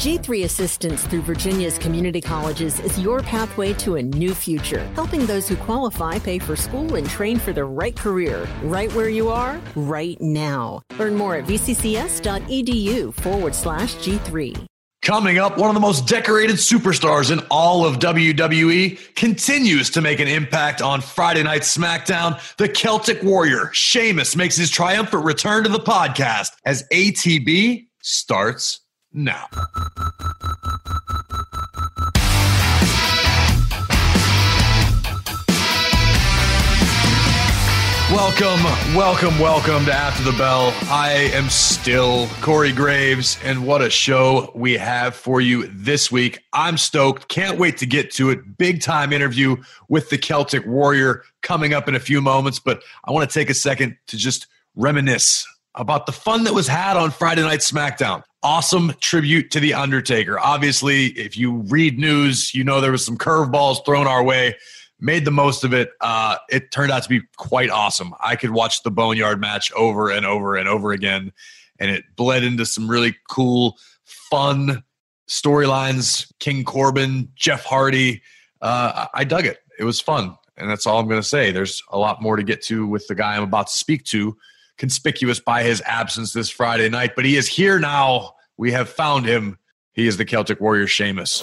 G3 Assistance through Virginia's community colleges is your pathway to a new future, helping those who qualify pay for school and train for the right career, right where you are, right now. Learn more at vccs.edu forward slash G3. Coming up, one of the most decorated superstars in all of WWE continues to make an impact on Friday Night SmackDown. The Celtic Warrior, Sheamus, makes his triumphant return to the podcast as ATB starts now. Welcome, welcome, welcome to After the Bell. I am still Corey Graves, and what a show we have for you this week. I'm stoked. Can't wait to get to it. Big time interview with the Celtic Warrior coming up in a few moments, but I want to take a second to just reminisce about the fun that was had on Friday Night SmackDown. Awesome tribute to The Undertaker. Obviously, if you read news, you know there was some curveballs thrown our way. Made the most of it. Uh, it turned out to be quite awesome. I could watch the Boneyard match over and over and over again, and it bled into some really cool, fun storylines. King Corbin, Jeff Hardy. Uh, I dug it. It was fun, and that's all I'm going to say. There's a lot more to get to with the guy I'm about to speak to conspicuous by his absence this Friday night, but he is here now. We have found him. He is the Celtic Warrior, Sheamus.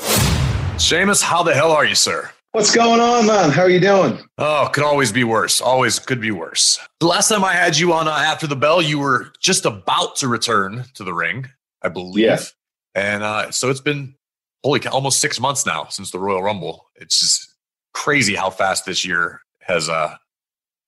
Sheamus, how the hell are you, sir? What's going on, man? How are you doing? Oh, could always be worse. Always could be worse. The last time I had you on uh, After the Bell, you were just about to return to the ring, I believe. Yeah. And uh, so it's been, holy cow, almost six months now since the Royal Rumble. It's just crazy how fast this year has uh,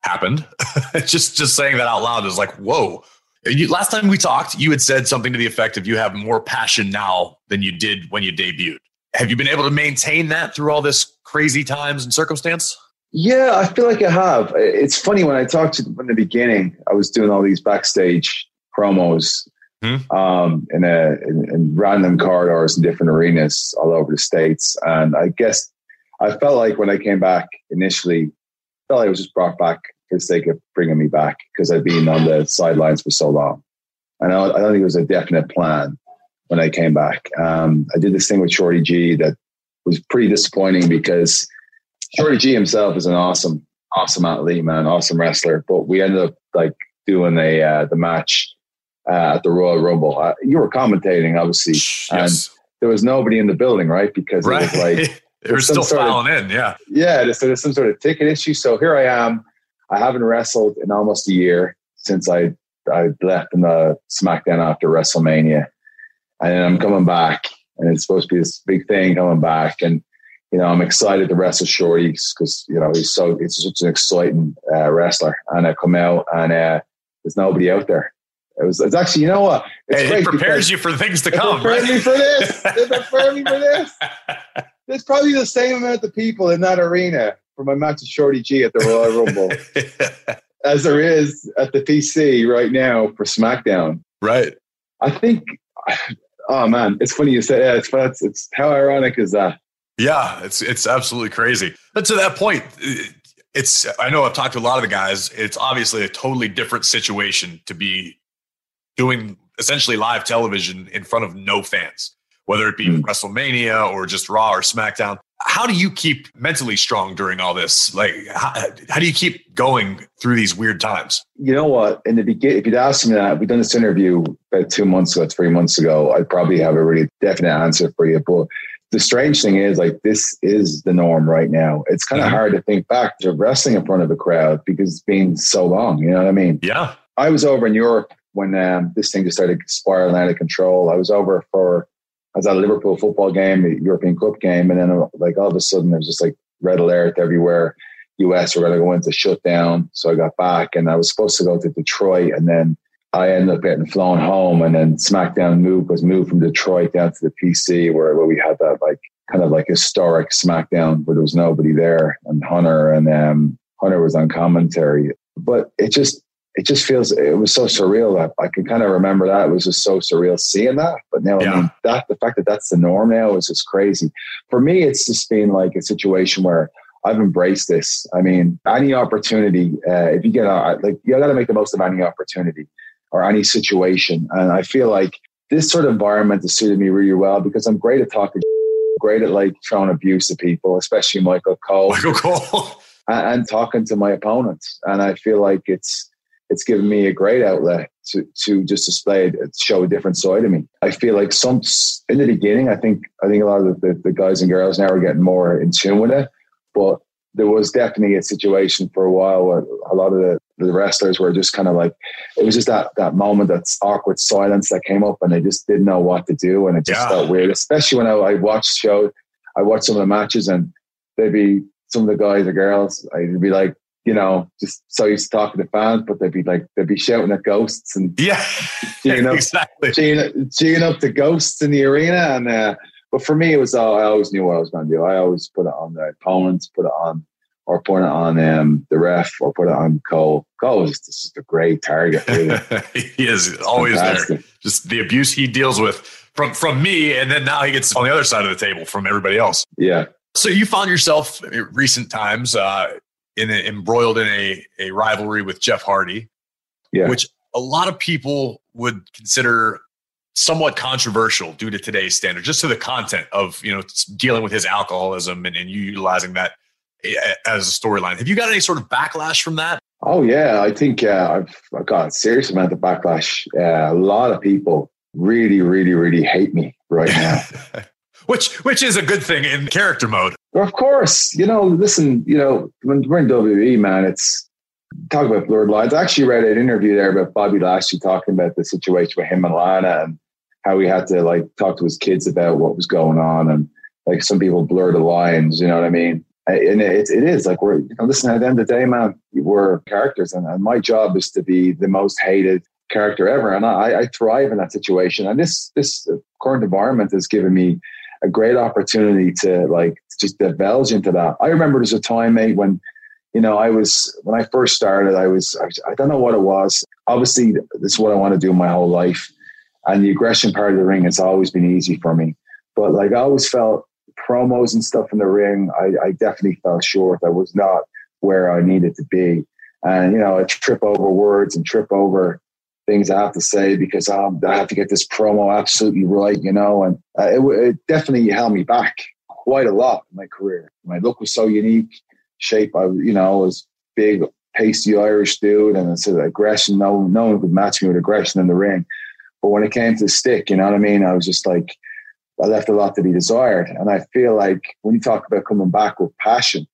happened. just just saying that out loud is like, whoa. You, last time we talked, you had said something to the effect of you have more passion now than you did when you debuted. Have you been able to maintain that through all this crazy times and circumstance? Yeah, I feel like I have. It's funny when I talked to them in the beginning, I was doing all these backstage promos hmm. um, in, a, in, in random corridors in different arenas all over the states, and I guess I felt like when I came back initially, felt I was just brought back for the sake of bringing me back because I've been on the sidelines for so long. And I, I don't think it was a definite plan when I came back. Um, I did this thing with Shorty G that was pretty disappointing because Shorty G himself is an awesome, awesome athlete, man, awesome wrestler. But we ended up like doing a uh, the match uh, at the Royal Rumble. Uh, you were commentating, obviously, yes. and there was nobody in the building, right? Because right. it was like they were still filing in, yeah, yeah. So there's some sort of ticket issue. So here I am I haven't wrestled in almost a year since I I left in the SmackDown after WrestleMania, and then I'm coming back, and it's supposed to be this big thing coming back, and you know I'm excited to wrestle Shorty because you know he's so it's such an exciting uh, wrestler, and I come out and uh, there's nobody out there. It was it's actually you know what it prepares you for things to come. Prepare right? me for this. They prepare me for this. There's probably the same amount of people in that arena for my match with Shorty G at the Royal Rumble as there is at the PC right now for SmackDown. Right. I think. Oh man, it's funny you say. Yeah, it's it's, it's how ironic is that? Yeah, it's it's absolutely crazy. But to that point, it's I know I've talked to a lot of the guys. It's obviously a totally different situation to be doing essentially live television in front of no fans, whether it be mm. WrestleMania or just Raw or SmackDown how do you keep mentally strong during all this? Like, how, how, do you keep going through these weird times? You know what? In the beginning, if you'd asked me that, we've done this interview about two months ago, three months ago, I'd probably have a really definite answer for you. But the strange thing is, like, this is the norm right now. It's kind of mm-hmm. hard to think back to wrestling in front of a crowd because it's been so long. You know what I mean? Yeah. I was over in Europe when um, this thing just started spiraling out of control. I was over for I was at a Liverpool football game, a European Cup game, and then like all of a sudden there was just like red alert everywhere. US were going to go into shutdown. So I got back and I was supposed to go to Detroit and then I ended up getting flown home and then SmackDown move was moved from Detroit down to the PC where, where we had that like kind of like historic SmackDown where there was nobody there and Hunter and um, Hunter was on commentary. But it just it just feels it was so surreal that I can kind of remember that it was just so surreal seeing that. But now, yeah. I mean, that the fact that that's the norm now is just crazy. For me, it's just been like a situation where I've embraced this. I mean, any opportunity, uh, if you get a, like, you got to make the most of any opportunity or any situation. And I feel like this sort of environment has suited me really well because I'm great at talking, great at like throwing abuse at people, especially Michael Cole. Michael Cole. and, and talking to my opponents. And I feel like it's it's given me a great outlet to to just display show a different side of me. I feel like some in the beginning, I think I think a lot of the, the guys and girls now are getting more in tune with it, but there was definitely a situation for a while where a lot of the, the wrestlers were just kind of like it was just that that moment that awkward silence that came up and they just didn't know what to do and it just yeah. felt weird especially when I, I watched show I watched some of the matches and they'd be some of the guys or girls I'd be like you know, just so used to talking to fans, but they'd be like, they'd be shouting at ghosts and yeah, cheering up, exactly, cheering, cheering up the ghosts in the arena. And uh, but for me, it was all I always knew what I was going to do. I always put it on the opponents, put it on, or put it on um, the ref, or put it on Cole. Cole is just a great target. Really. he is always Fantastic. there. Just the abuse he deals with from from me, and then now he gets on the other side of the table from everybody else. Yeah. So you found yourself in recent times uh, in a, embroiled in a, a rivalry with Jeff Hardy, yeah. which a lot of people would consider somewhat controversial due to today's standard, just to the content of you know dealing with his alcoholism and, and you utilizing that as a storyline. Have you got any sort of backlash from that? Oh yeah, I think uh, I've, I've got a serious amount of backlash. Uh, a lot of people really, really, really hate me right now. which which is a good thing in character mode. Of course, you know. Listen, you know, when we're in WWE, man, it's talk about blurred lines. I actually read an interview there about Bobby Lashley talking about the situation with him and Lana and how he had to like talk to his kids about what was going on and like some people blur the lines. You know what I mean? And it, it is like we're you know, listen. At the end of the day, man, we're characters, and, and my job is to be the most hated character ever, and I, I thrive in that situation. And this this current environment has given me a great opportunity to like just divulge into that. I remember there's a time, mate, when you know I was when I first started. I was I, I don't know what it was. Obviously, this is what I want to do my whole life, and the aggression part of the ring has always been easy for me. But like I always felt promos and stuff in the ring, I, I definitely fell short. I was not where I needed to be, and you know I trip over words and trip over things I have to say because um, I have to get this promo absolutely right, you know. And uh, it, it, definitely held me back quite a lot in my career. My look was so unique, shape. I, you know, was big, pasty Irish dude, and it's an aggression. No, no one could match me with aggression in the ring. But when it came to the stick, you know what I mean? I was just like, I left a lot to be desired. And I feel like when you talk about coming back with passion,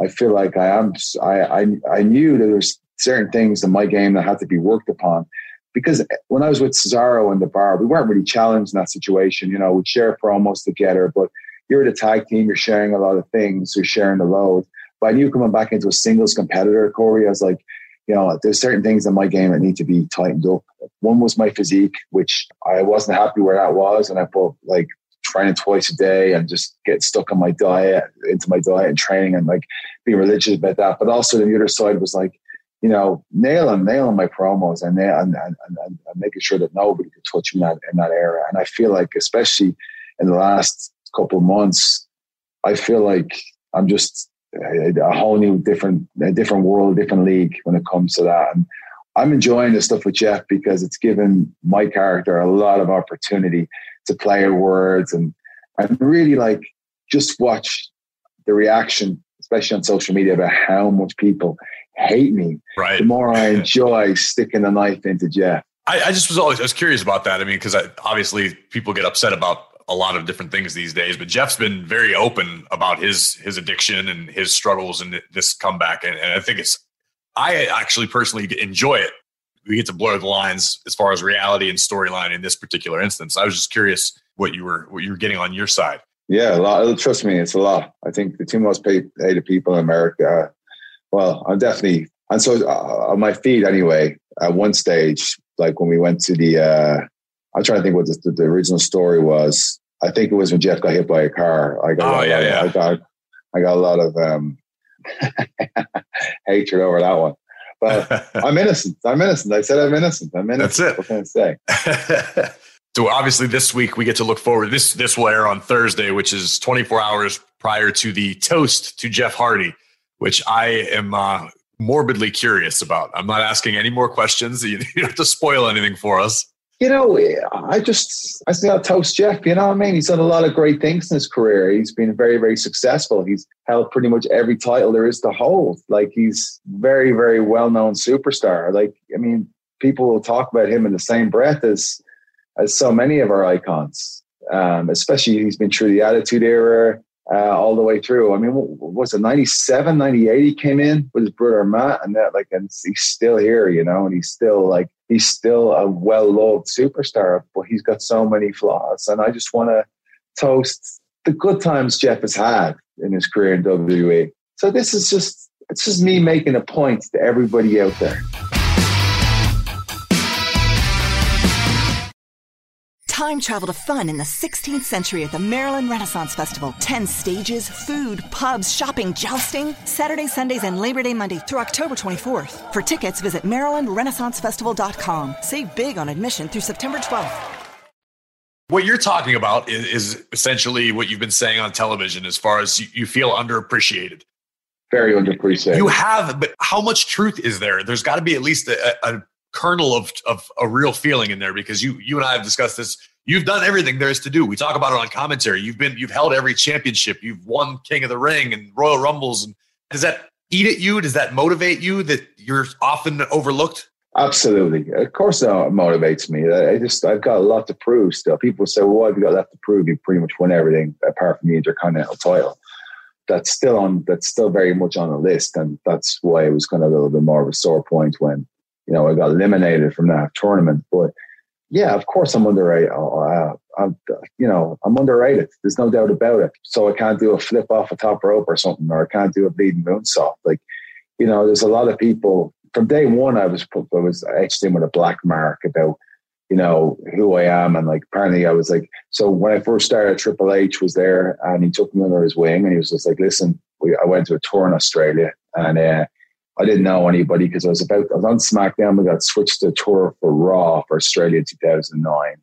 I feel like I am. I I, I knew there was certain things in my game that had to be worked upon. Because when I was with Cesaro and the bar, we weren't really challenged in that situation. You know, we'd share promos together, but you're the tag team, you're sharing a lot of things, you're sharing the load. But I knew coming back into a singles competitor, Corey, I was like, you know, there's certain things in my game that need to be tightened up. One was my physique, which I wasn't happy where that was. And I put like training twice a day and just get stuck on my diet, into my diet and training and like being religious about that. But also the other side was like, you know, nailing nailing my promos and, and, and, and, making sure that nobody could touch me in that, in that era. And I feel like, especially in the last couple months, I feel like I'm just a, whole new different, a different world, different league when it comes to that. And I'm enjoying this stuff with Jeff because it's given my character a lot of opportunity to play words and and really like just watch the reaction, especially on social media, about how much people hate me, right. the more I enjoy sticking the knife into Jeff. I, I just was always I was curious about that. I mean, because obviously people get upset about a lot of different things these days, but Jeff's been very open about his his addiction and his struggles and this comeback, and, and I think it's I actually personally enjoy it. We get to blur the lines as far as reality and storyline in this particular instance. I was just curious what you were what you were getting on your side. Yeah, a lot. Trust me, it's a lot. I think the two most paid, hated people in America well, I'm definitely, and so uh, on my feed anyway, at one stage, like when we went to the, uh, I'm trying to think what the, the, original story was. I think it was when Jeff got hit by a car. I got, oh, yeah, yeah. I got, I got a lot of um, hatred over that one. But I'm innocent. I'm innocent. I said I'm innocent. I'm innocent. That's it. What can I say? so obviously this week we get to look forward. This this will air on Thursday, which is 24 hours prior to the toast to Jeff Hardy which I am uh, morbidly curious about. I'm not asking any more questions. You don't have to spoil anything for us. you know, I just, I think I'll toast Jeff. You know what I mean? He's done a lot of great things in his career. He's been very, very successful. He's held pretty much every title there is to hold. Like he's very, very well known superstar. Like, I mean, people will talk about him in the same breath as, as so many of our icons. Um, especially he's been through the Attitude Era uh, all the way through. I mean, what was it 97, 98? He came in with his brother Matt, and that like, and he's still here, you know, and he's still like he's still a well loved superstar, but he's got so many flaws. And I just want to toast the good times Jeff has had in his career in WWE. So this is just it's just me making a point to everybody out there. Time travel to fun in the 16th century at the Maryland Renaissance Festival. 10 stages, food, pubs, shopping, jousting. Saturday, Sundays, and Labor Day Monday through October 24th. For tickets, visit MarylandRenaissanceFestival.com. Save big on admission through September 12th. What you're talking about is, is essentially what you've been saying on television as far as you, you feel underappreciated. Very underappreciated. You have, but how much truth is there? There's got to be at least a, a kernel of, of a real feeling in there because you you and I have discussed this. You've done everything there is to do. We talk about it on commentary. You've been you've held every championship. You've won King of the Ring and Royal Rumbles. And does that eat at you? Does that motivate you that you're often overlooked? Absolutely. Of course, uh, it motivates me. I just I've got a lot to prove still. People say, "Well, what have you got left to prove?" You pretty much won everything apart from the Intercontinental title. That's still on. That's still very much on the list, and that's why it was kind of a little bit more of a sore point when you know, I got eliminated from that tournament. But yeah, of course I'm underrated. Uh, I'm, you know, I'm underrated. There's no doubt about it. So I can't do a flip off a top rope or something, or I can't do a bleeding moonsault. Like, you know, there's a lot of people. From day one, I was I was etched in with a black mark about, you know, who I am, and like apparently I was like. So when I first started, Triple H was there, and he took me under his wing, and he was just like, "Listen, we, I went to a tour in Australia, and uh, I didn't know anybody because I was about I was on SmackDown. We got switched to tour for Raw for Australia 2009.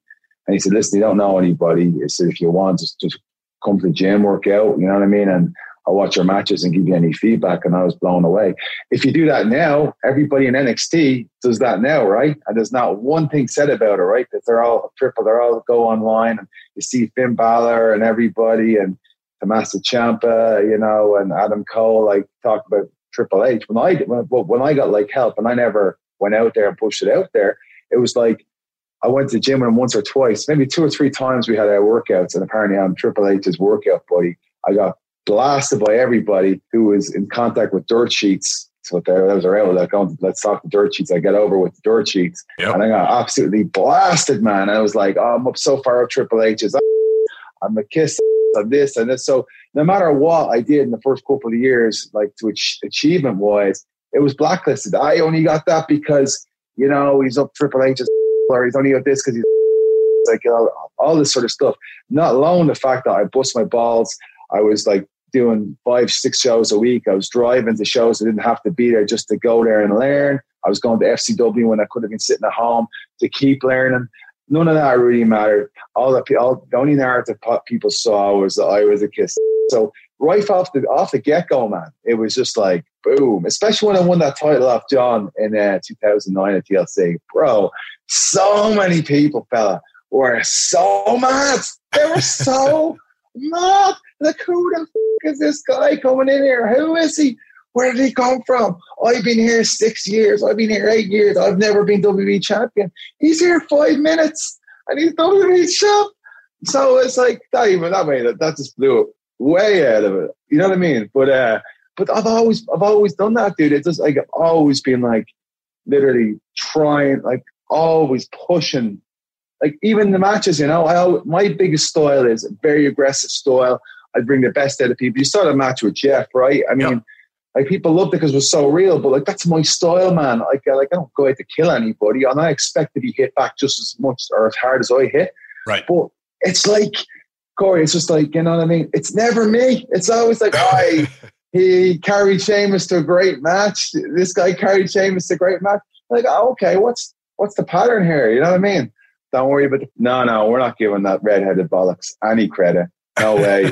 And he said, "Listen, you don't know anybody. He said if you want, just, just come to the gym, work out. You know what I mean? And I'll watch your matches and give you any feedback." And I was blown away. If you do that now, everybody in NXT does that now, right? And there's not one thing said about it, right? That they're all triple. They're all go online and you see Finn Balor and everybody and Tommaso Ciampa, you know, and Adam Cole like talk about Triple H. When I when, when I got like help, and I never went out there and pushed it out there, it was like I went to the gym with him once or twice, maybe two or three times. We had our workouts, and apparently I'm Triple H's workout buddy. I got blasted by everybody who was in contact with dirt sheets. So that was around like, oh, let's talk the dirt sheets. I get over with the dirt sheets, yep. and I got absolutely blasted, man. I was like, oh, I'm up so far up Triple H's. I'm a kiss of this and this. So no matter what I did in the first couple of years, like to ach- achievement wise, it was blacklisted. I only got that because you know he's up Triple H's or he's only got this because he's like you know all this sort of stuff. Not alone the fact that I bust my balls. I was like doing five, six shows a week. I was driving to shows. I didn't have to be there just to go there and learn. I was going to FCW when I could have been sitting at home to keep learning none of that really mattered. All the all the only narrative people saw was that I was a kiss. So right off the off the get go, man, it was just like boom. Especially when I won that title off John in uh, 2009 at TLC, bro. So many people, fella, were so mad. They were so mad. Like, who the f- is this guy coming in here? Who is he? Where did he come from? I've been here six years. I've been here eight years. I've never been WWE champion. He's here five minutes and he's WWE champ. So it's like that even that way that, that just blew it way out of it. You know what I mean? But uh but I've always I've always done that, dude. It's just like I've always been like literally trying, like always pushing. Like even the matches, you know, I my biggest style is very aggressive style. I bring the best out of people. You saw the match with Jeff, right? I mean, yep. Like people loved it because it was so real, but like that's my style, man. Like, like I don't go out to kill anybody, and I expect to be hit back just as much or as hard as I hit. Right. But it's like Corey. It's just like you know what I mean. It's never me. It's always like I. he carried Sheamus to a great match. This guy carried Sheamus to a great match. Like, oh, okay, what's what's the pattern here? You know what I mean? Don't worry about. The, no, no, we're not giving that redheaded bollocks any credit. No way.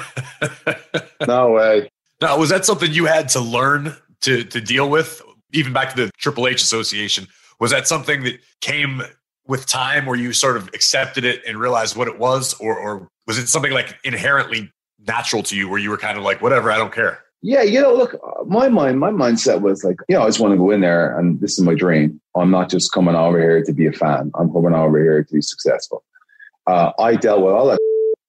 no way. Now, was that something you had to learn to to deal with, even back to the Triple H Association? Was that something that came with time where you sort of accepted it and realized what it was, or, or was it something like inherently natural to you where you were kind of like, whatever, I don't care? Yeah, you know, look, my mind, my mindset was like, you know, I just want to go in there and this is my dream. I'm not just coming over here to be a fan. I'm coming over here to be successful. Uh, I dealt with all that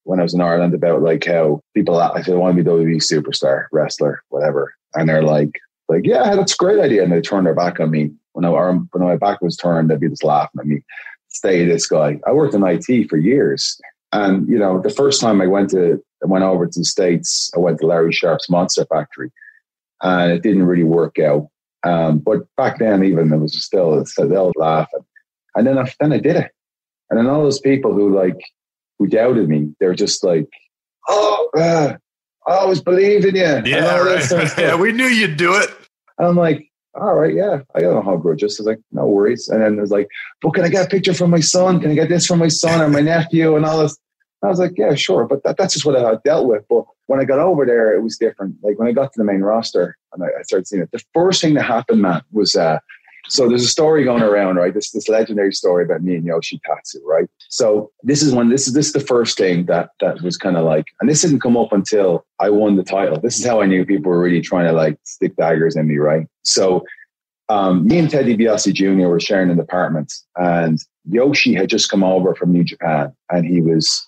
when I was in Ireland about like how people, I said, I want to be WWE superstar, wrestler, whatever. And they're like, like, yeah, that's a great idea. And they turn their back on me. When, I, when my back was turned, they'd be just laughing at me. Stay this guy. I worked in IT for years. And, you know, the first time I went to I went over to the States. I went to Larry Sharpe's Monster Factory and it didn't really work out. Um, but back then, even it was still, still laughing. And then I, then I did it. And then all those people who like, who doubted me, they're just like, oh, uh, I always believed in you. Yeah, right. yeah, we knew you'd do it. And I'm like, all right, yeah, I don't know how grudges. I was like, no worries. And then there's like, but can I get a picture from my son? Can I get this from my son or my nephew and all this? I was like, yeah, sure. But that, that's just what I dealt with. But when I got over there, it was different. Like when I got to the main roster and I, I started seeing it, the first thing that happened, man, was uh, so there's a story going around, right? This this legendary story about me and Yoshi Tatsu, right? So this is when this is this is the first thing that that was kind of like, and this didn't come up until I won the title. This is how I knew people were really trying to like stick daggers in me, right? So um, me and Ted DiBiase Jr. were sharing an apartment, and Yoshi had just come over from New Japan, and he was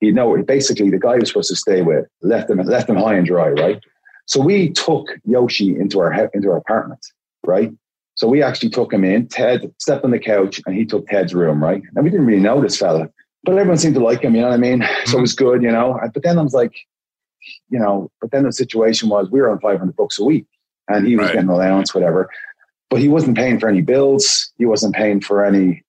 you know, basically the guy he was supposed to stay with left him left him high and dry, right? So we took Yoshi into our into our apartment, right? So we actually took him in. Ted stepped on the couch and he took Ted's room, right? And we didn't really know this fella, but everyone seemed to like him. You know what I mean? Mm-hmm. So it was good, you know. But then I was like, you know, but then the situation was we were on 500 bucks a week and he was right. getting allowance, whatever. But he wasn't paying for any bills. He wasn't paying for any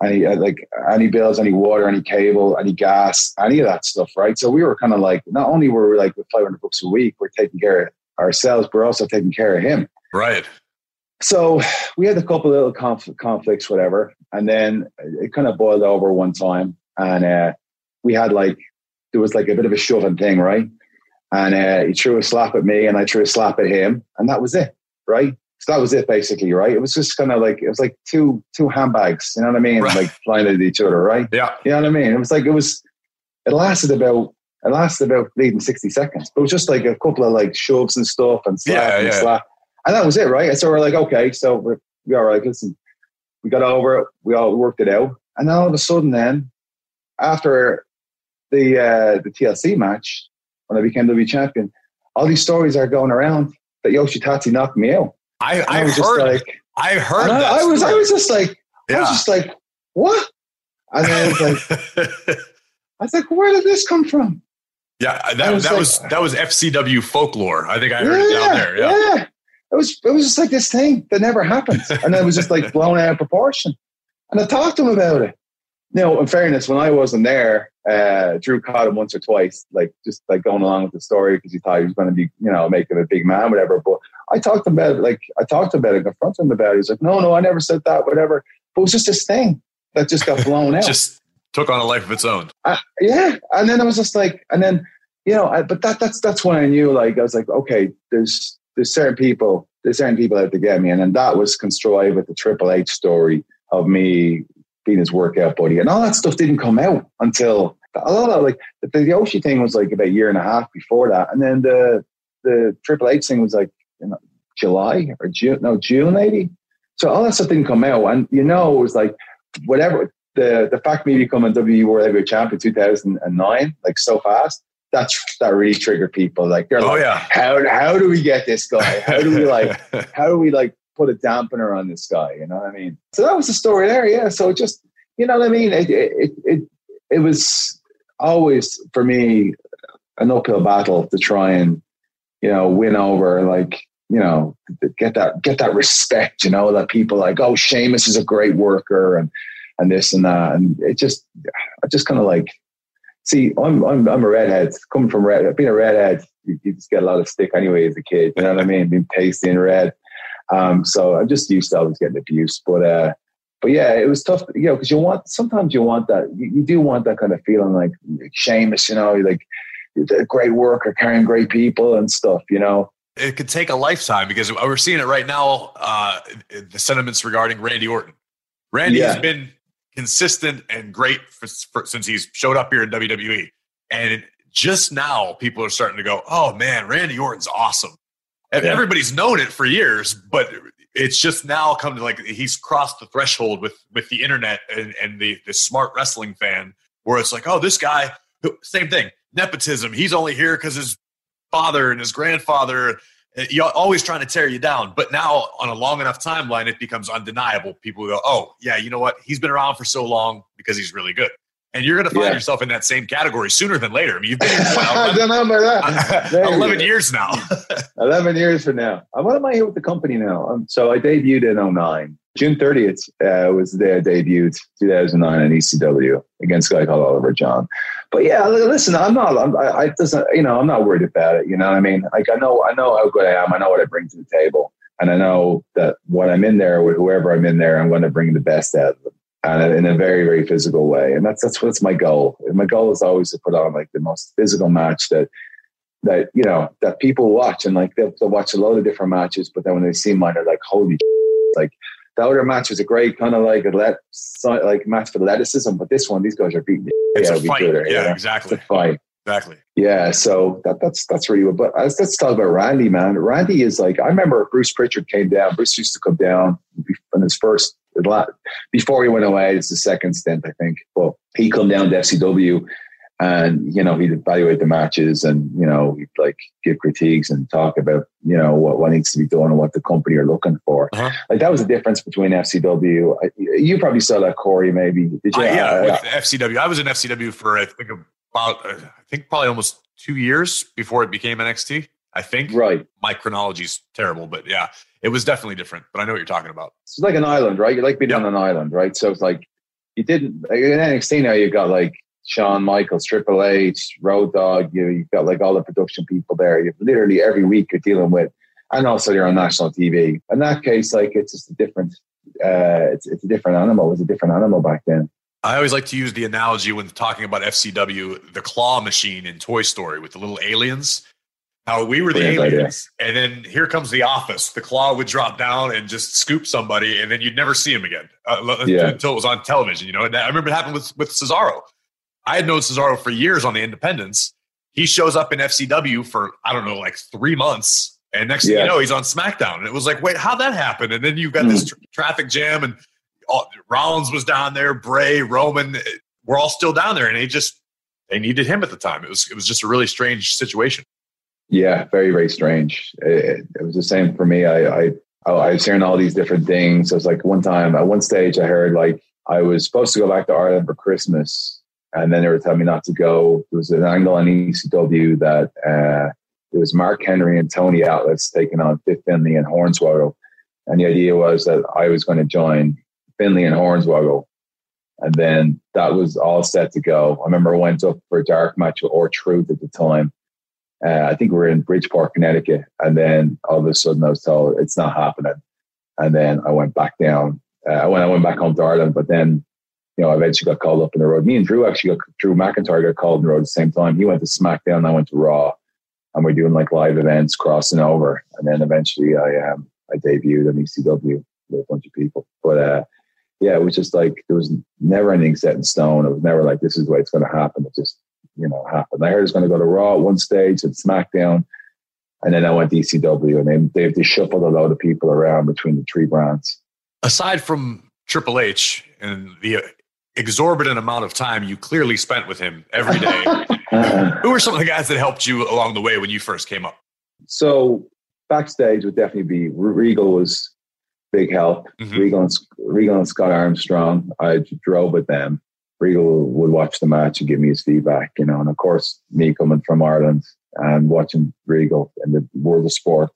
any uh, like any bills, any water, any cable, any gas, any of that stuff, right? So we were kind of like, not only were we like with 500 bucks a week, we're taking care of ourselves, but we're also taking care of him. Right. So we had a couple little conf- conflicts, whatever, and then it kind of boiled over one time, and uh, we had like there was like a bit of a shoving thing, right? And uh, he threw a slap at me, and I threw a slap at him, and that was it, right? So that was it basically, right? It was just kind of like it was like two two handbags, you know what I mean? Right. Like flying at each other, right? Yeah. You know what I mean? It was like it was it lasted about it lasted about leading 60 seconds. But it was just like a couple of like shoves and stuff and slap yeah, and yeah. slap. And that was it, right? And so we're like, okay, so we're we all right, listen. We got over it, we all worked it out. And then all of a sudden then, after the uh the TLC match, when I became W champion, all these stories are going around that Yoshi Tatsu knocked me out. I, I, I was heard, just like, I heard. I, I, was, I was just like, yeah. I was just like, what? And then I was like, I was like, where did this come from? Yeah, that was that like, was that was FCW folklore. I think I heard yeah, it down there. Yeah. yeah, it was it was just like this thing that never happened, and then it was just like blown out of proportion. And I talked to him about it. You know, in fairness, when I wasn't there, uh, Drew caught him once or twice, like just like going along with the story because he thought he was going to be, you know, making a big man, whatever. But I talked to him about it, like I talked about it, confronted him about it. He's like, no, no, I never said that, whatever. But it was just this thing that just got blown out. just took on a life of its own. Uh, yeah, and then I was just like, and then you know, I, but that that's that's when I knew, like, I was like, okay, there's there's certain people, there's certain people out to get me, and then that was constructed with the Triple H story of me being his workout buddy, and all that stuff didn't come out until a lot of like the, the Yoshi thing was like about a year and a half before that, and then the the Triple H thing was like July or June, no June maybe. So all that stuff didn't come out, and you know it was like whatever the the fact me becoming WWE World Heavyweight Champion 2009, like so fast. That's that really triggered people. Like they're oh, like, yeah. how how do we get this guy? How do we like how do we like put a dampener on this guy? You know what I mean? So that was the story there. Yeah. So just you know what I mean? It it it, it was always for me an uphill battle to try and you know win over like you know, get that get that respect, you know, that people like, oh, Sheamus is a great worker and and this and that. And it just I just kind of like see, I'm I'm I'm a redhead. Coming from red being a redhead, you, you, just get a lot of stick anyway as a kid. You know what I mean? Being pasty and red. Um, so I'm just used to always getting abuse. But uh but yeah, it was tough, you know, because you want sometimes you want that you, you, do want that kind of feeling like Sheamus, you know, like a great worker carrying great people and stuff, you know it could take a lifetime because we're seeing it right now. Uh, the sentiments regarding Randy Orton. Randy yeah. has been consistent and great for, for, since he's showed up here in WWE. And just now, people are starting to go, "Oh man, Randy Orton's awesome." And yeah. everybody's known it for years, but it's just now come to like he's crossed the threshold with with the internet and, and the the smart wrestling fan, where it's like, "Oh, this guy." Same thing, nepotism. He's only here because his father and his grandfather you're always trying to tear you down. But now, on a long enough timeline, it becomes undeniable. People go, "Oh, yeah, you know what? He's been around for so long because he's really good." And you're going to find yeah. yourself in that same category sooner than later. I mean, you've been here I don't know about that. 11 years now. 11 years from now. Uh, what am I here with the company now? Um, so I debuted in 09. June 30th uh, was the day I debuted, 2009 in ECW against a guy called Oliver John. But yeah, listen, I'm not, I'm, I, I doesn't, you know, I'm not worried about it. You know what I mean? Like I know, I know how good I am. I know what I bring to the table. And I know that when I'm in there with whoever I'm in there, I'm going to bring the best out of them and in a very, very physical way. And that's, that's what's my goal. My goal is always to put on like the most physical match that, that, you know, that people watch and like they'll, they'll watch a lot of different matches, but then when they see mine, they're like, holy shit. like the other match was a great kind of like a let like match for athleticism, but this one, these guys are beating. It's a fight. Yeah, exactly. It's a fight. Exactly. Yeah, so that, that's that's really. But let's, let's talk about Randy, man. Randy is like I remember Bruce Pritchard came down. Bruce used to come down in his first before he went away. It's the second stint, I think. But he come down to FCW and you know he'd evaluate the matches and you know he'd like give critiques and talk about you know what, what needs to be done and what the company are looking for. Uh-huh. like that was the difference between fcw I, you probably saw that corey maybe. Did you? Uh, yeah uh, with fcw i was in fcw for i think about uh, i think probably almost two years before it became nxt i think. Right. My chronology's terrible but yeah it was definitely different but i know what you're talking about. It's like an island right? You like being yep. on an island right? So it's like you didn't in nxt now you've got like Shawn Michaels, Triple H, Road Dog. You, you've got like all the production people there. You've literally every week you're dealing with, and also you're on national TV. In that case, like it's just a different, uh, it's it's a different animal. It was a different animal back then. I always like to use the analogy when talking about FCW, the claw machine in Toy Story with the little aliens. How we were the Brilliant aliens, idea. and then here comes the office. The claw would drop down and just scoop somebody, and then you'd never see him again uh, yeah. until it was on television. You know, and I remember it happened with with Cesaro. I had known Cesaro for years on the independents. He shows up in FCW for, I don't know, like three months. And next yeah. thing you know, he's on SmackDown. And it was like, wait, how'd that happen? And then you've got mm. this tra- traffic jam, and all, Rollins was down there, Bray, Roman, eh, we're all still down there. And they just, they needed him at the time. It was, it was just a really strange situation. Yeah, very, very strange. It, it was the same for me. I, I, I was hearing all these different things. I was like, one time at one stage, I heard like I was supposed to go back to Ireland for Christmas and then they were telling me not to go. There was an angle on ECW that uh, it was Mark Henry and Tony Atlas taking on Fit Finlay and Hornswoggle. And the idea was that I was going to join Finlay and Hornswoggle. And then that was all set to go. I remember I went up for a dark match with R-Truth at the time. Uh, I think we were in Bridgeport, Connecticut. And then all of a sudden I was told it's not happening. And then I went back down. Uh, when I went back home to Ireland, but then you know, I eventually got called up in the road. Me and Drew actually got Drew McIntyre got called in the road at the same time. He went to SmackDown, I went to Raw, and we're doing like live events, crossing over. And then eventually, I um I debuted on ECW with a bunch of people. But uh, yeah, it was just like there was never anything set in stone. It was never like this is the way it's going to happen. It just you know happened. I heard it's going to go to Raw at one stage and SmackDown. And then I went to ECW, and they they shuffled a lot of people around between the three brands. Aside from Triple H and the exorbitant amount of time you clearly spent with him every day. Who were some of the guys that helped you along the way when you first came up? So backstage would definitely be Regal was big help. Mm-hmm. Regal and Regal and Scott Armstrong. I drove with them. Regal would watch the match and give me his feedback, you know, and of course me coming from Ireland and watching Regal in the world of sport,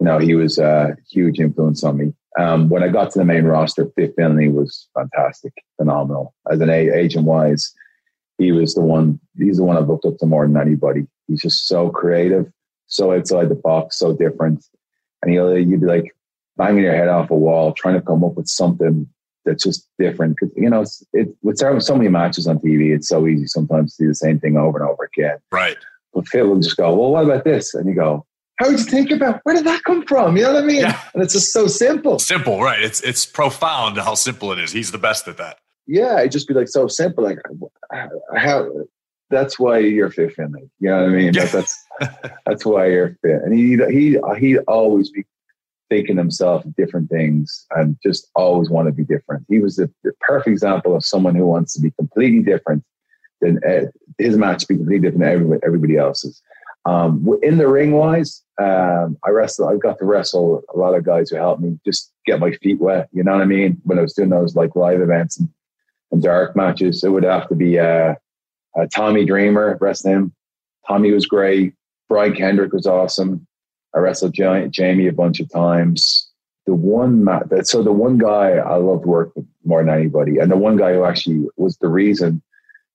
you know, he was a huge influence on me. Um, when I got to the main roster, Fit Finlay was fantastic, phenomenal. As an agent wise, he was the one. He's the one I've looked up to more than anybody. He's just so creative, so outside the box, so different. And he'll you'd be like banging your head off a wall, trying to come up with something that's just different. Because you know, it's, it with so many matches on TV, it's so easy sometimes to do the same thing over and over again. Right. But Phil will just go, "Well, what about this?" And you go, how would you think about where did that come from? You know what I mean? Yeah. And it's just so simple. Simple, right? It's it's profound how simple it is. He's the best at that. yeah, it'd just be like so simple. Like, how? That's why you're fit, Finlay. You know what I mean? That, that's that's why you're fit. And he he he'd always be thinking himself different things and just always want to be different. He was the, the perfect example of someone who wants to be completely different than uh, his match be completely different than everybody, everybody else's. Um, in the ring wise, um, I wrestle. I got to wrestle a lot of guys who helped me just get my feet wet. You know what I mean? When I was doing those like live events and, and dark matches, it would have to be uh, uh, Tommy Dreamer, wrestling him. Tommy was great. Brian Kendrick was awesome. I wrestled Jamie a bunch of times. The one that so the one guy I loved working more than anybody, and the one guy who actually was the reason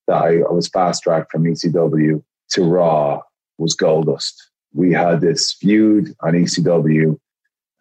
that I, I was fast tracked from ECW to Raw was Goldust. We had this feud on ECW.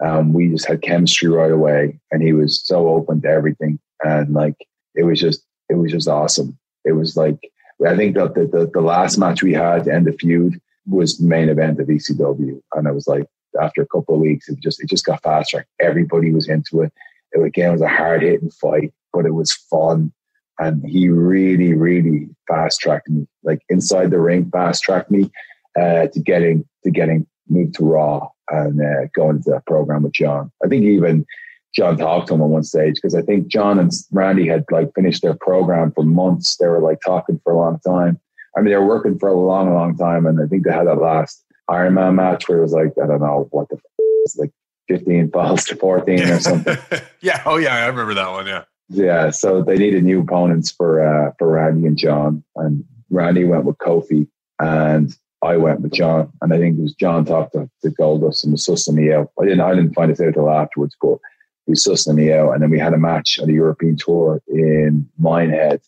Um, we just had chemistry right away, and he was so open to everything, and like it was just it was just awesome. It was like I think that the, the, the last match we had to end the feud was main event of ECW, and I was like, after a couple of weeks, it just it just got faster. Everybody was into it. It again was a hard hitting fight, but it was fun. And he really, really fast tracked me, like inside the ring, fast tracked me uh, to getting to getting moved to Raw and uh, going into that program with John. I think even John talked to him on one stage because I think John and Randy had like finished their program for months. They were like talking for a long time. I mean, they were working for a long, long time, and I think they had that last Iron Man match where it was like I don't know what the f- was like fifteen falls to fourteen or something. yeah. Oh yeah, I remember that one. Yeah. Yeah. So they needed new opponents for uh, for Randy and John, and Randy went with Kofi, and I went with John, and I think it was John talked to, to Goldust and was sussing me out. I didn't I didn't find it out until afterwards, but he was sussing me out, and then we had a match on the European tour in Minehead,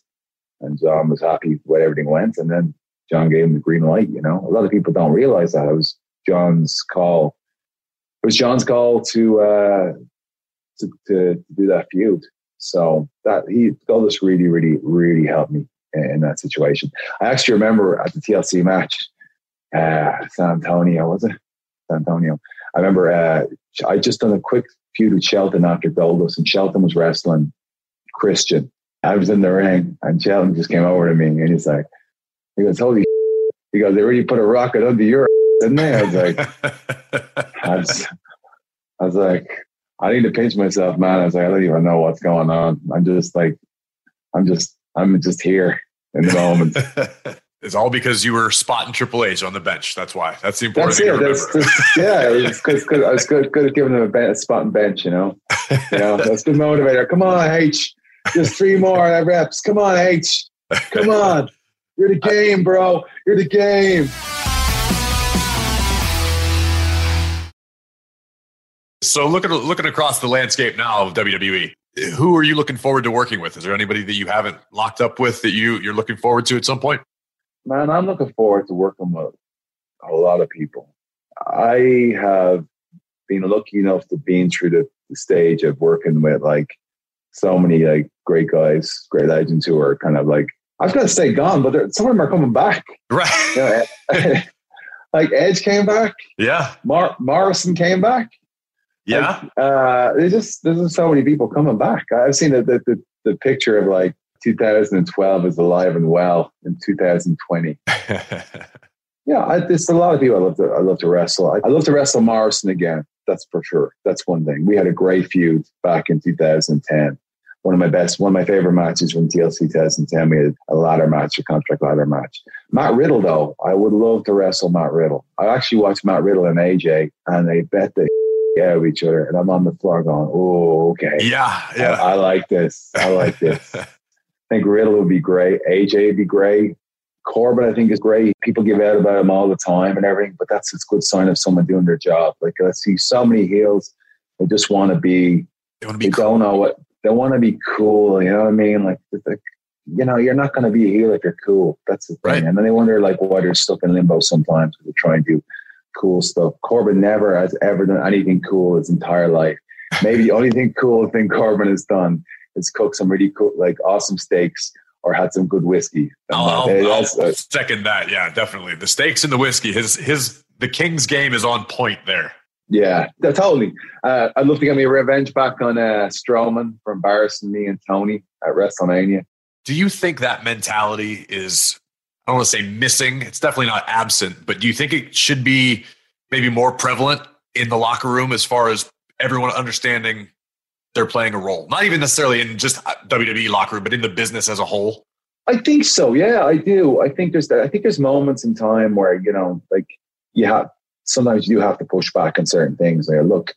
and John was happy with everything went, and then John gave him the green light. You know, a lot of people don't realize that it was John's call. It was John's call to uh, to, to, do that feud. So that he Goldust really, really, really helped me in that situation. I actually remember at the TLC match uh, San Antonio, was it? San Antonio. I remember uh, I just done a quick feud with Shelton after Goldust, and Shelton was wrestling Christian. I was in the ring, and Shelton just came over to me, and he's like, he goes, "Holy!" He goes, "They really put a rocket under your," didn't they? I was like, I was, I was like, I need to pinch myself, man. I was like, I don't even know what's going on. I'm just like, I'm just, I'm just here in the moment. It's all because you were spotting Triple H on the bench. That's why. That's the important that's thing. It. That's, that's, yeah, it's because I was good, good at giving them a, bench, a spot and bench. You know, you know, that's good motivator. Come on, H. Just three more reps. Come on, H. Come on. You're the game, bro. You're the game. So looking looking across the landscape now of WWE, who are you looking forward to working with? Is there anybody that you haven't locked up with that you you're looking forward to at some point? Man, I'm looking forward to working with a lot of people. I have been lucky enough to be through the, the stage of working with like so many like great guys, great legends who are kind of like I was going to stay gone, but some of them are coming back. Right. You know, like Edge came back. Yeah. Mar- Morrison came back. Yeah. Like, uh, there's just there's just so many people coming back. I've seen the the, the, the picture of like 2012 is alive and well in 2020. yeah, I, there's a lot of people I love to I love to wrestle. I, I love to wrestle Morrison again. That's for sure. That's one thing. We had a great feud back in 2010. One of my best, one of my favorite matches from TLC 2010. We had a ladder match, a contract ladder match. Matt Riddle, though, I would love to wrestle Matt Riddle. I actually watched Matt Riddle and AJ, and they bet the yeah of each other, and I'm on the floor going, "Oh, okay, yeah, yeah, I, I like this. I like this." I think Riddle would be great. AJ would be great. Corbin, I think, is great. People give out about him all the time and everything, but that's a good sign of someone doing their job. Like I see so many heels, they just want to be. They want to be. They cool. don't know what they want to be cool. You know what I mean? Like, like you know, you're not going to be a heel if you're cool. That's the thing. Right. And then they wonder like why they're stuck in limbo sometimes because they try and do cool stuff. Corbin never has ever done anything cool his entire life. Maybe the only thing cool thing Corbin has done is cook some really cool, like awesome steaks or had some good whiskey. I'll, I'll, I'll second that. Yeah, definitely. The steaks and the whiskey. His his the King's game is on point there. Yeah, totally. Uh, I'd love to get me a revenge back on uh, Strowman for embarrassing me and Tony at WrestleMania. Do you think that mentality is, I don't want to say missing, it's definitely not absent, but do you think it should be maybe more prevalent in the locker room as far as everyone understanding they're playing a role? Not even necessarily in just WWE locker room, but in the business as a whole? I think so. Yeah, I do. I think there's I think there's moments in time where you know, like you have sometimes you have to push back on certain things. Like, look,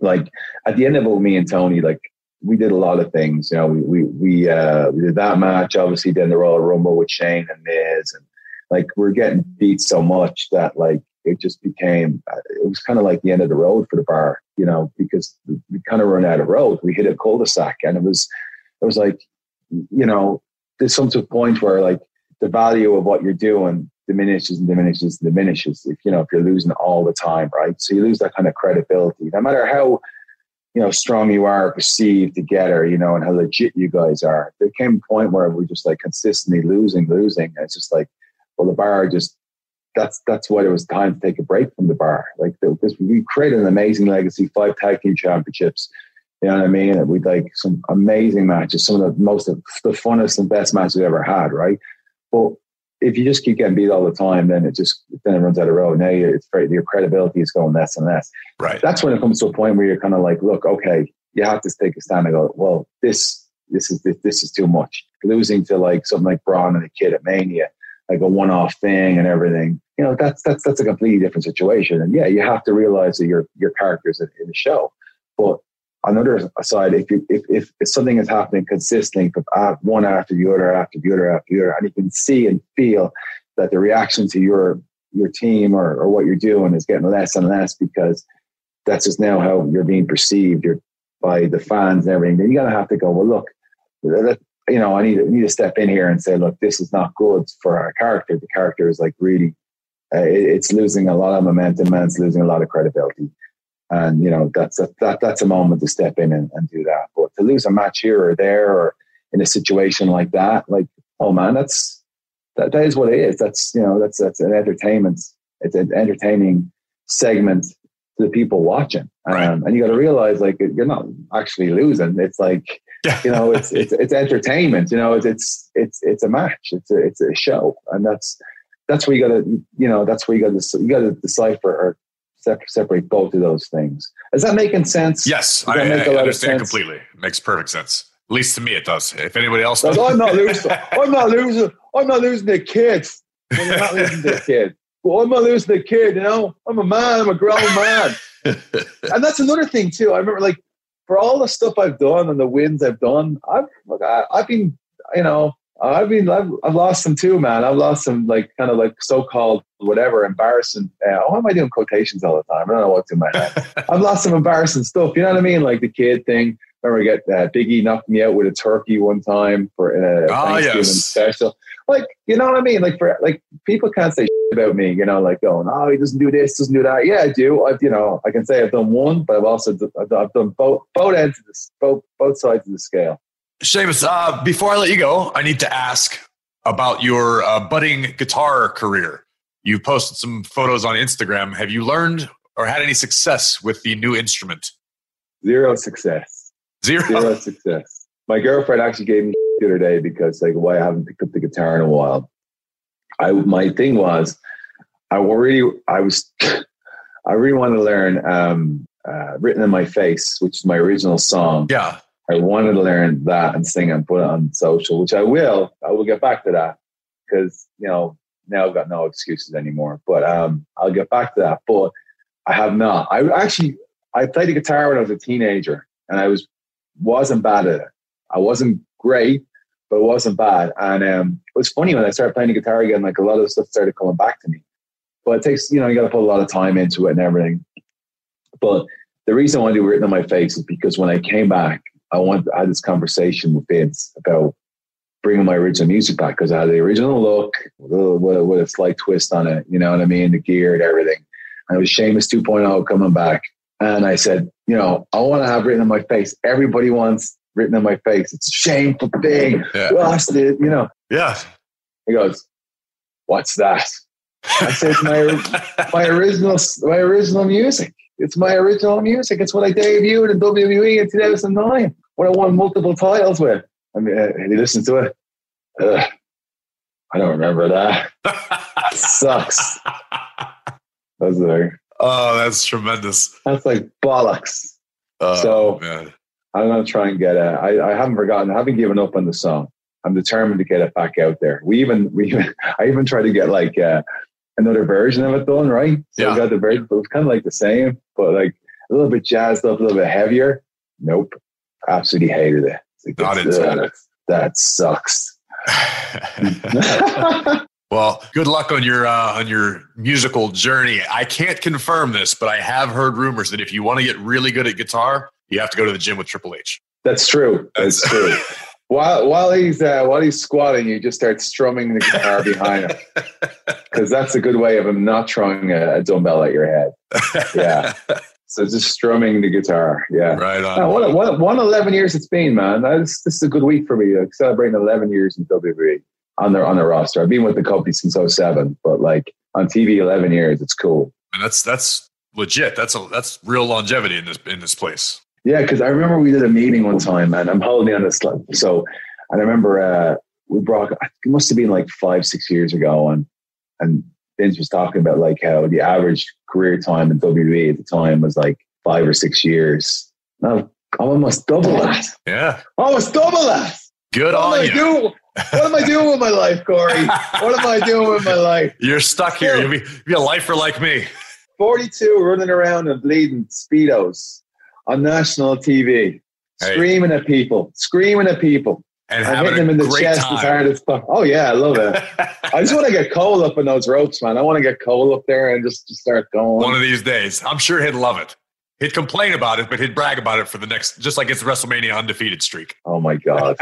like at the end of it, me and Tony, like we did a lot of things. You know, we we we uh, we did that match. Obviously, then the Royal Rumble with Shane and Miz, and like we're getting beat so much that like it just became uh, it was kind of like the end of the road for the bar. You know, because we kind of run out of road. We hit a cul-de-sac, and it was it was like you know there's some to a point where like the value of what you're doing diminishes and diminishes and diminishes if you know if you're losing all the time right so you lose that kind of credibility no matter how you know strong you are perceived together you know and how legit you guys are there came a point where we're just like consistently losing losing and it's just like well the bar just that's that's why it was time to take a break from the bar like this we created an amazing legacy five tag team championships you know what I mean? We like some amazing matches, some of the most the funnest and best matches we ever had, right? But if you just keep getting beat all the time, then it just then it runs out of road. Now it's very, your credibility is going less and less. Right. That's when it comes to a point where you're kind of like, look, okay, you have to take a stand and go, well, this this is this, this is too much. Losing to like something like Braun and the Kid at Mania, like a one-off thing and everything. You know, that's that's that's a completely different situation. And yeah, you have to realize that your your characters in, in the show, but another side, if, you, if, if, if something is happening consistently, one after the other, after the other, after the other, and you can see and feel that the reaction to your your team or, or what you're doing is getting less and less because that's just now how you're being perceived you're, by the fans and everything, then you're gonna have to go, well, look, you know, I need, need to step in here and say, look, this is not good for our character. The character is like really, uh, it, it's losing a lot of momentum and it's losing a lot of credibility. And you know that's a, that that's a moment to step in and, and do that. But to lose a match here or there or in a situation like that, like oh man, that's that, that is what it is. That's you know that's that's an entertainment. It's an entertaining segment to the people watching. Right. Um, and you got to realize like you're not actually losing. It's like you know it's it's it's entertainment. You know it's it's it's it's a match. It's a it's a show, and that's that's where you got to you know that's where you got to you got to decipher or separate both of those things. Is that making sense? Yes, I, I understand completely. It makes perfect sense. At least to me, it does. If anybody else does, I'm not losing. I'm not losing. I'm not losing the kids. I'm not losing the kid. Well, I'm not losing the kid. You know, I'm a man. I'm a grown man. and that's another thing too. I remember, like, for all the stuff I've done and the wins I've done, I've like, I, I've been, you know, I've been, I've, I've lost some too, man. I've lost some like kind of like so-called whatever embarrassing. Uh, why am I doing quotations all the time? I don't know what's in my head. I've lost some embarrassing stuff. You know what I mean? Like the kid thing. Remember, I get uh, Biggie knocked me out with a turkey one time for a oh, Thanksgiving yes. special. Like, you know what I mean? Like for like people can't say about me. You know, like going, oh, he doesn't do this, doesn't do that. Yeah, I do. I've you know, I can say I've done one, but I've also I've done both both ends of this, both both sides of the scale. Sheamus, uh, before I let you go, I need to ask about your uh, budding guitar career. You posted some photos on Instagram. Have you learned or had any success with the new instrument? Zero success. Zero. Zero success. My girlfriend actually gave me the other day because like why I haven't picked up the guitar in a while. I my thing was I really I was I really want to learn um, uh, "Written in My Face," which is my original song. Yeah. I wanted to learn that and sing and put it on social, which I will. I will get back to that because you know now I've got no excuses anymore. But um, I'll get back to that. But I have not. I actually I played the guitar when I was a teenager, and I was wasn't bad at it. I wasn't great, but it wasn't bad. And um, it was funny when I started playing the guitar again. Like a lot of stuff started coming back to me. But it takes you know you got to put a lot of time into it and everything. But the reason I want to do written on my face is because when I came back I want I had this conversation with Vince about bringing my original music back because I had the original look with, a, with a, slight twist on it. You know what I mean? The gear and everything. And it was Sheamus 2.0 coming back. And I said, you know, I want to have written on my face. Everybody wants written on my face. It's a shameful thing. Yeah. Lost it, you know. Yeah. He goes, What's that? I said, my my original my original music. It's my original music. It's what I debuted in WWE in 2009 when I won multiple titles with. I mean, uh, you listened to it? Ugh, I don't remember that. sucks. That's like, oh, that's tremendous. That's like bollocks. Oh, So- man. I'm gonna try and get it. I, I haven't forgotten. I haven't given up on the song. I'm determined to get it back out there. We even we even I even tried to get like uh, another version of it done, right? So Yeah. we got the version, but it was kind of like the same, but like a little bit jazzed up, a little bit heavier. Nope, absolutely hated it. Like, Not into uh, that sucks. well, good luck on your uh, on your musical journey. I can't confirm this, but I have heard rumors that if you want to get really good at guitar, you have to go to the gym with Triple H. That's true. That's true. While while he's uh, while he's squatting, you just start strumming the guitar behind him because that's a good way of him not throwing a, dumbbell at your head. Yeah. So just strumming the guitar. Yeah. right on. Uh, what, what, one 11 years it's been, man. That's, this is a good week for me. Like celebrating 11 years in WWE on their on the roster. I've been with the company since 07, but like on TV, 11 years. It's cool. and that's that's legit. That's a that's real longevity in this in this place. Yeah, because I remember we did a meeting one time, and I'm holding on to this. So, and I remember uh, we brought. It must have been like five, six years ago, and and Vince was talking about like how the average career time in WWE at the time was like five or six years. Now I'm almost double that. Yeah, Almost double that. good What on you. doing? What am I doing with my life, Corey? What am I doing with my life? You're stuck here. You'll be, you'll be a lifer like me. 42 running around and bleeding speedos on national TV, Hey. screaming at people, screaming at people. And I'm hitting them in the chest as hard as fuck. Oh yeah, I love it. I just want to get Cole up in those ropes, man. I want to get Cole up there and just, just start going. One of these days, I'm sure he'd love it. He'd complain about it, but he'd brag about it for the next, just like it's WrestleMania undefeated streak. oh my god.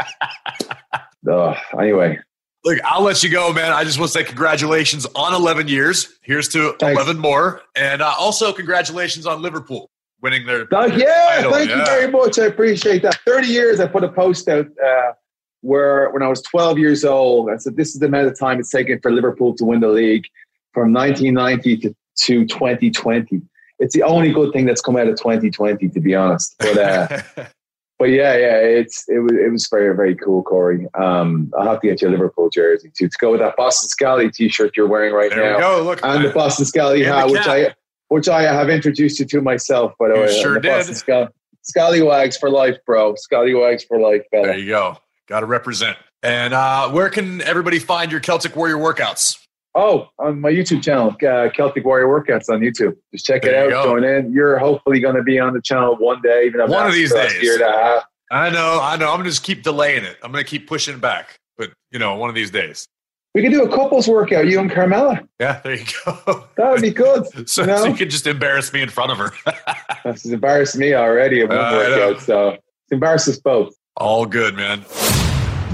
Ugh, anyway, Look, I'll let you go, man. I just want to say congratulations on 11 years. Here's to Thanks. 11 more. And uh, also, congratulations on Liverpool winning their. Thank- yeah, title, thank you very much. I appreciate that. 30 years, I put a post out uh, where when I was 12 years old, I said, this is the amount of time it's taken for Liverpool to win the league from 1990 to, to 2020. It's the only good thing that's come out of 2020, to be honest. But uh, but yeah, yeah, it's it was it was very very cool, Corey. Um, I'll have to get you a Liverpool jersey too to go with that Boston Scally t-shirt you're wearing right there now go. Look, and the Boston Scally hat, which. I which I have introduced you to myself, by the You way. sure the did. Boston Scal- Scallywags for life, bro. Scallywags for life, there you go. Got to represent. And uh, where can everybody find your Celtic Warrior workouts? Oh, on my YouTube channel, uh, Celtic Warrior Workouts on YouTube. Just check There it out. Join in. You're hopefully going to be on the channel one day, even if One of these days. Year a. I know, I know. I'm going to just keep delaying it. I'm going to keep pushing back. But, you know, one of these days. We could do a couples workout, you and Carmella. Yeah, there you go. That would be good. so, you know? so you can just embarrass me in front of her. Has embarrassed me already at one Uh, workout, so it's embarrassed us both. All good, man.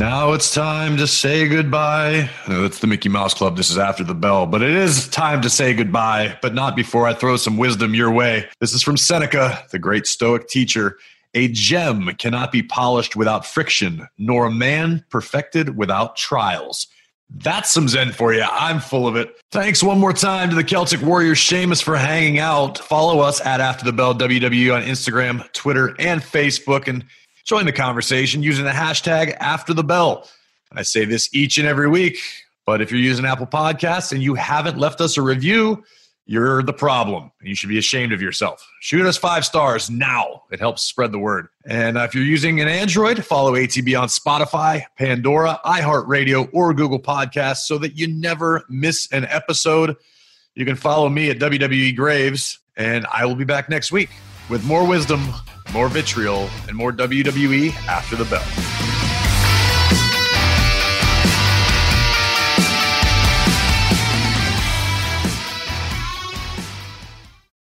Now it's time to say goodbye. That's the Mickey Mouse Club. This is after the bell, but it is time to say goodbye, but not before I throw some wisdom your way. This is from Seneca, the great Stoic teacher. A gem cannot be polished without friction, nor a man perfected without trials. That's some Zen for you. I'm full of it. Thanks one more time to the Celtic Warriors, Sheamus, for hanging out. Follow us at After the Bell WWE on Instagram, Twitter, and Facebook, and join the conversation using the hashtag After the Bell. I say this each and every week, but if you're using Apple Podcasts and you haven't left us a review, you're the problem. You should be ashamed of yourself. Shoot us five stars now. It helps spread the word. And uh, if you're using an Android, follow ATB on Spotify, Pandora, iHeartRadio, or Google Podcasts so that you never miss an episode. You can follow me at WWE Graves, and I will be back next week with more wisdom, more vitriol, and more WWE after the bell.